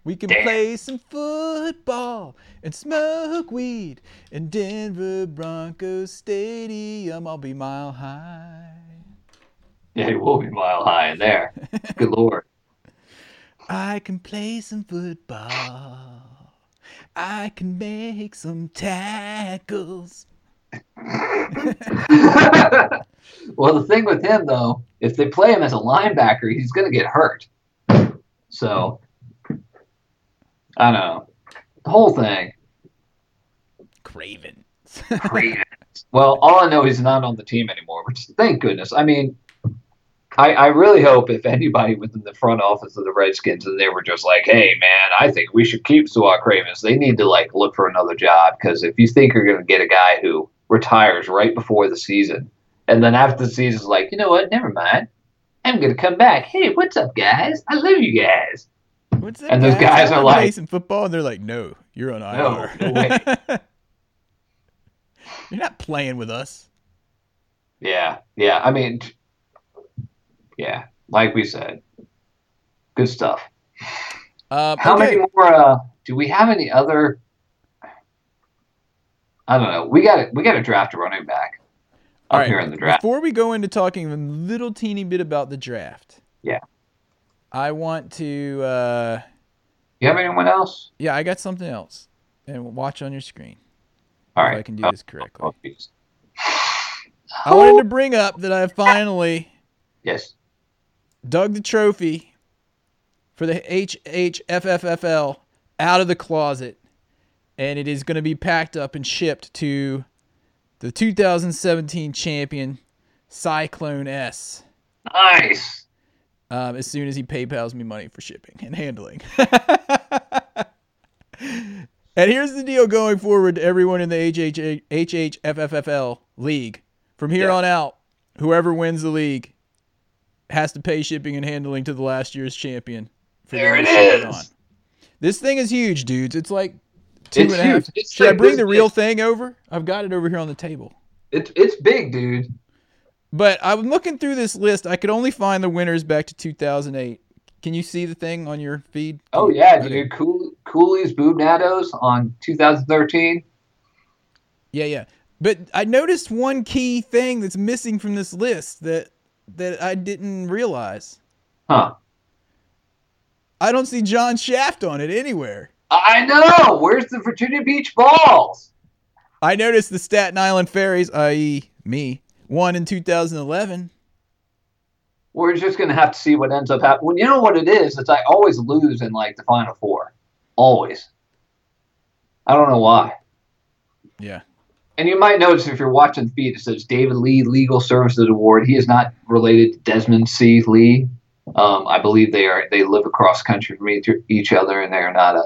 We can Damn. play some football and smoke weed in Denver Broncos Stadium. I'll be mile high. yeah, he will be mile high in there. Good lord." I can play some football. I can make some tackles. well, the thing with him though, if they play him as a linebacker, he's going to get hurt. So I don't know. The whole thing. Craven. Craven. Well, all I know he's not on the team anymore, which thank goodness. I mean, I, I really hope if anybody within the front office of the Redskins and they were just like, hey man, I think we should keep Sua Cravens, they need to like look for another job because if you think you're going to get a guy who retires right before the season and then after the season's like, you know what, never mind, I'm going to come back. Hey, what's up, guys? I love you guys. What's that? And those guys are like- some football, and they're like, "No, you're on No, IR. no way. you're not playing with us." Yeah, yeah. I mean, yeah, like we said, good stuff. Um, How okay. many more? Uh, do we have any other? I don't know. We got we got to draft a running back up All right. here in the draft. Before we go into talking a little teeny bit about the draft, Yeah. I want to. Uh, You have anyone else? yeah, I got something else, and watch on your screen All if. I can do Oh, this correctly. oh, geez. I wanted to bring up that I finally Yes. Dug the trophy for the HHFFFL out of the closet, and it is going to be packed up and shipped to the 2017 champion Cyclone S. Nice. um, as soon as he PayPal's me money for shipping and handling. and here's the deal going forward to everyone in the HH, HHFFFL league. From here Yeah. on out, whoever wins the league has to pay shipping and handling to the last year's champion. For There them to ship is. on. This thing is huge, dudes. It's like two It's and a half. It's Should I bring the real big. thing over? I've got it over here on the table. It's it's big, dude. But I'm looking through this list. I could only find the winners back to 2008. Can you see the thing on your feed? Oh yeah, Okay. dude. Cool, Cooley's Boobnados on 2013. Yeah, yeah. But I noticed one key thing that's missing from this list that that I didn't realize. Huh. I don't see John Shaft on it anywhere. I know. Where's the Virginia Beach Balls? I noticed the Staten Island Fairies, i.e., me, won in 2011. We're just gonna have to see what ends up happening. When you know what it is, it's I always lose in like the final four. Always. I don't know why. Yeah. And you might notice if you're watching the feed, it says David Lee Legal Services Award. He is not related to Desmond C. Lee. Um, I believe they are. They live across country from each, other, and they are not uh,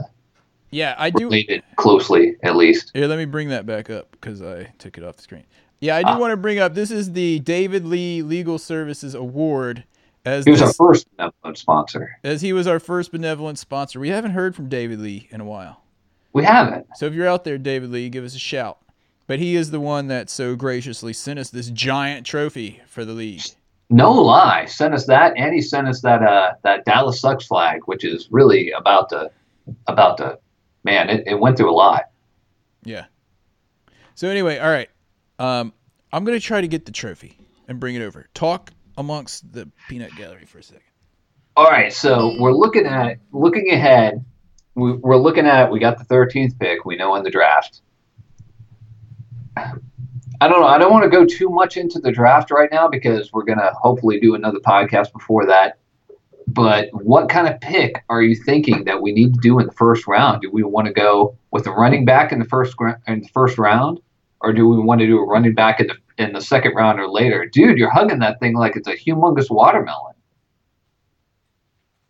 Yeah, I do. related closely, at least. Here, let me bring that back up because I took it off the screen. Yeah, I do Ah. want to bring up this is the David Lee Legal Services Award as He was our first benevolent sponsor. as he was our first benevolent sponsor. We haven't heard from David Lee in a while. We haven't. So if you're out there, David Lee, give us a shout. But he is the one that so graciously sent us this giant trophy for the league. No lie, sent us that, and he sent us that uh that Dallas sucks flag, which is really about the about to man. It, it went through a lot. Yeah. So anyway, all right. Um, I'm gonna try to get the trophy and bring it over. Talk amongst the peanut gallery for a second. All right, so we're looking at looking ahead. We, we're looking at we got the 13th pick. We know in the draft. I don't know. I don't want to go too much into the draft right now because we're gonna hopefully do another podcast before that. But what kind of pick are you thinking that we need to do in the first round? Do we want to go with a running back in the first in the first round, or do we want to do a running back in the in the second round or later? Dude, you're hugging that thing like it's a humongous watermelon.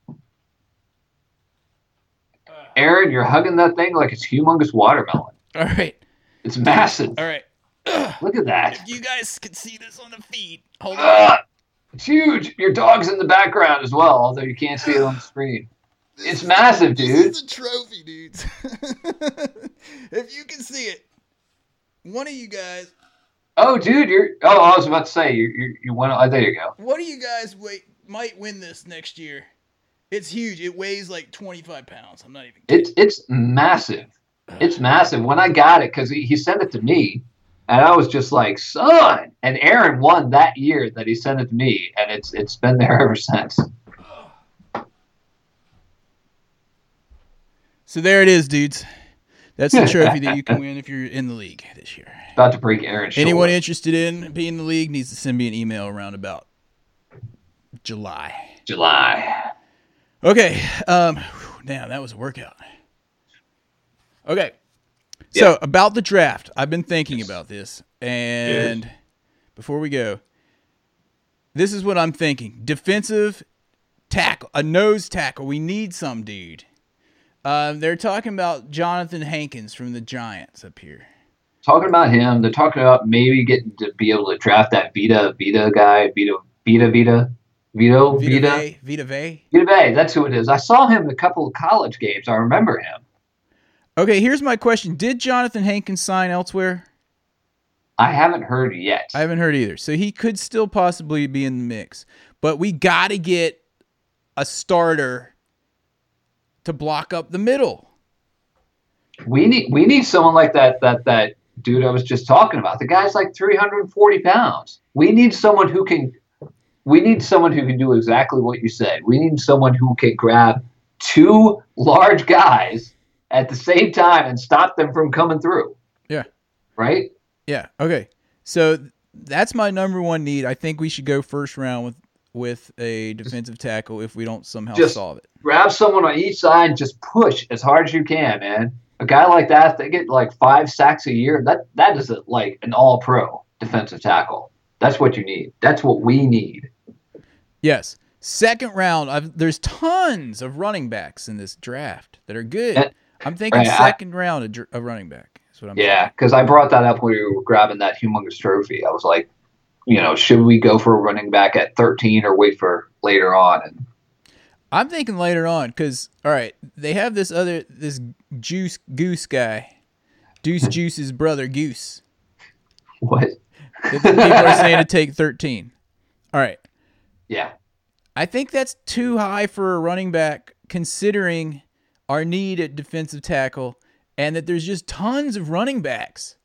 Uh. Aaron, you're hugging that thing like it's humongous watermelon. All right. It's massive. All right. Look at that. If you guys can see this on the feed, hold on. It's huge. Your dog's in the background as well, although you can't see it on the screen. It's massive, dude. This is a trophy, dudes. if you can see it, one of you guys, Oh, dude, you're. Oh, I was about to say you. You, you went. Oh, there you go. one of you guys wait, might win this next year. It's huge. It weighs like 25 pounds. I'm not even. It's it's massive. It's massive. When I got it, because he, he sent it to me, and I was just like, son. And Aaron won that year that he sent it to me, and it's it's been there ever since. So there it is, dudes. That's the trophy that you can win if you're in the league this year. About to break Aaron's shoulder. Anyone interested in being in the league needs to send me an email around about July. July. Okay. Um, whew, damn, that was a workout. Okay. So about the draft, I've been thinking about this, and before we go, this is what I'm thinking: defensive tackle, a nose tackle. We need some dude. Um, they're talking about Jonathan Hankins from the Giants up here. Talking about him, they're talking about maybe getting to be able to draft that Vita Vita guy, Vita Vita Vita Vito Vita Vita Vea, Vita Vea. Vita Bay. That's who it is. I saw him in a couple of college games. I remember him. Okay, here's my question: Did Jonathan Hankins sign elsewhere? I haven't heard yet. I haven't heard either. So he could still possibly be in the mix. But we got to get a starter to block up the middle. We need we need someone like that that that dude I was just talking about. The guy's like 340 pounds. We need someone who can. We need someone who can do exactly what you said. We need someone who can grab two large guys at the same time and stop them from coming through. Yeah. Right. Yeah. Okay. So that's my number one need. I think we should go first round with with a defensive tackle if we don't somehow Just- solve it. grab someone on each side and just push as hard as you can, man. A guy like that, they get like five sacks a year. That that is a, like an all pro defensive tackle. That's what you need. That's what we need. Yes. Second round, I've, there's tons of running backs in this draft that are good. Uh, I'm thinking right, I- second round a, a running back. That's what I'm Yeah, because I brought that up when we were grabbing that humongous trophy. I was like, you know, should we go for a running back at 13 or wait for later on? And I'm thinking later on because all right, they have this other this Juice Goose guy, Deuce Juice's brother Goose. what? People are saying to take 13. All right, Yeah, I think that's too high for a running back considering our need at defensive tackle and that there's just tons of running backs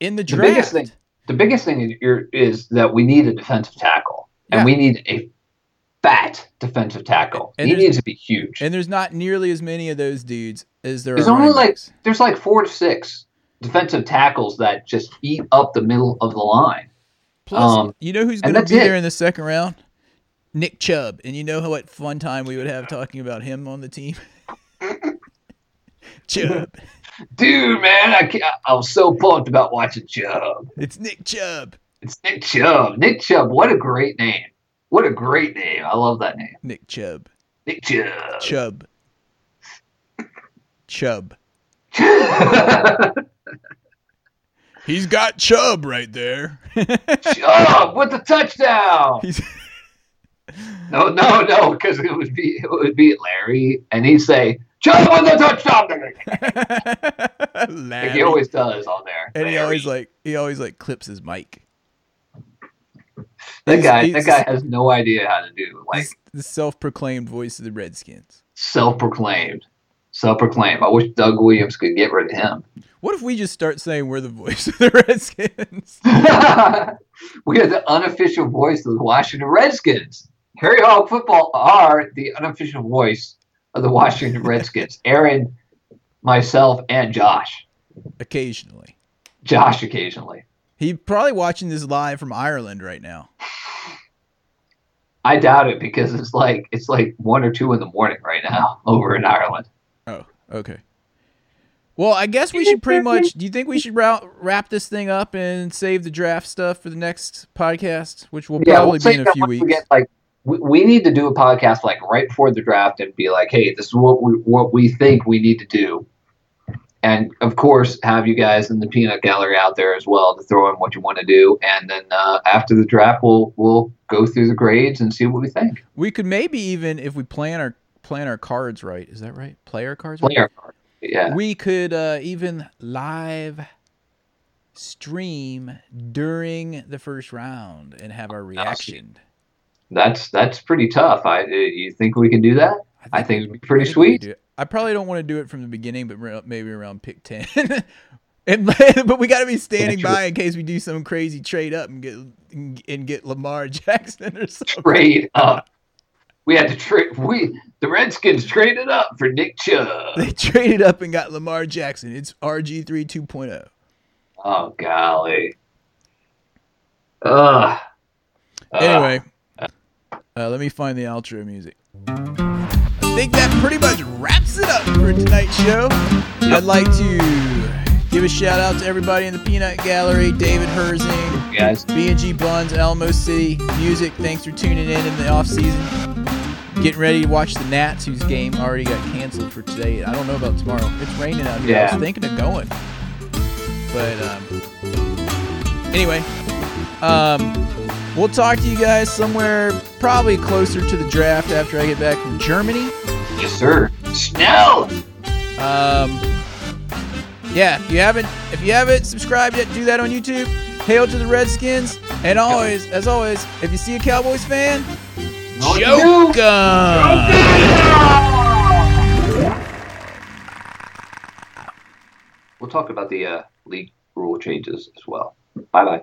in the the draft. biggest thing. The biggest thing is, that we need a defensive tackle, and Yeah. we need a fat defensive tackle. And he needs to be huge. And there's not nearly as many of those dudes as there There's only like backs. there's like four to six defensive tackles that just eat up the middle of the line. Plus, um, you know who's going to be it. there in the second round? Nick Chubb. And you know what fun time we would have talking about him on the team? Chubb. Dude, man, I, I was so pumped about watching Chubb. It's Nick Chubb. It's Nick Chubb. Nick Chubb, what a great name. What a great name. I love that name. Nick Chubb. Nick Chubb. Chubb. Chubb. He's got Chubb right there. Chubb with the touchdown. He's No, no, no, because it would be it would be Larry, and he'd say "Just with the touchdown. Like Larry. he always does on there. and he always like he always like clips his mic. that he's- guy. he's- that guy has no idea how to do like the self-proclaimed voice of the Redskins. self-proclaimed, self-proclaimed. I wish Doug Williams could get rid of him. What if we just start saying we're the voice of the Redskins? we are the unofficial voice of the Washington Redskins. Harry Hog Football are the unofficial voice of the Washington Redskins. Aaron, myself, and Josh. Occasionally. Josh occasionally. He probably watching this live from Ireland right now. I doubt it because it's like it's like one or two in the morning right now over in Ireland. Oh, okay. Well, I guess we should pretty much. Do you think we should wrap, wrap this thing up and save the draft stuff for the next podcast, which will Yeah, probably we'll be in a few once we weeks? get, like we, we need to do a podcast like right before the draft and be like, hey, this is what we what we think we need to do. And of course, have you guys in the peanut gallery out there as well to throw in what you want to do. And then uh, after the draft, we'll we'll go through the grades and see what we think. We could maybe even, if we plan our plan our cards right, is that right? Play our cards right. Player card. Yeah. We could uh, even live stream during the first round and have our reaction. That's that's pretty tough. I you think we can do that? I think it'd be pretty I sweet. could do it. I probably don't want to do it from the beginning, but maybe around pick ten. and but we got to be standing by in case we do some crazy trade up and get and get Lamar Jackson or something. Trade up. We had to trade. We the Redskins traded up for Nick Chubb. They traded up and got Lamar Jackson. It's RG three 2.0. Oh golly. Ugh. Ugh. Anyway, uh, let me find the outro music. I think that pretty much wraps it up for tonight's show. I'd like to give a shout out to everybody in the Peanut Gallery, David Herzing, guys. B&G Buns, Alamo City Music. Thanks for tuning in in the off season. Getting ready to watch the Nats, whose game already got canceled for today. I don't know about tomorrow. It's raining out here. I was thinking of going, but um, anyway, um, we'll talk to you guys somewhere probably closer to the draft after I get back from Germany. Yes, sir. Snell. Um, yeah, if you haven't if you haven't subscribed yet, do that on YouTube. Hail to the Redskins, and always, as always, if you see a Cowboys fan, what joke we'll talk about the uh, league rule changes as well. Bye bye.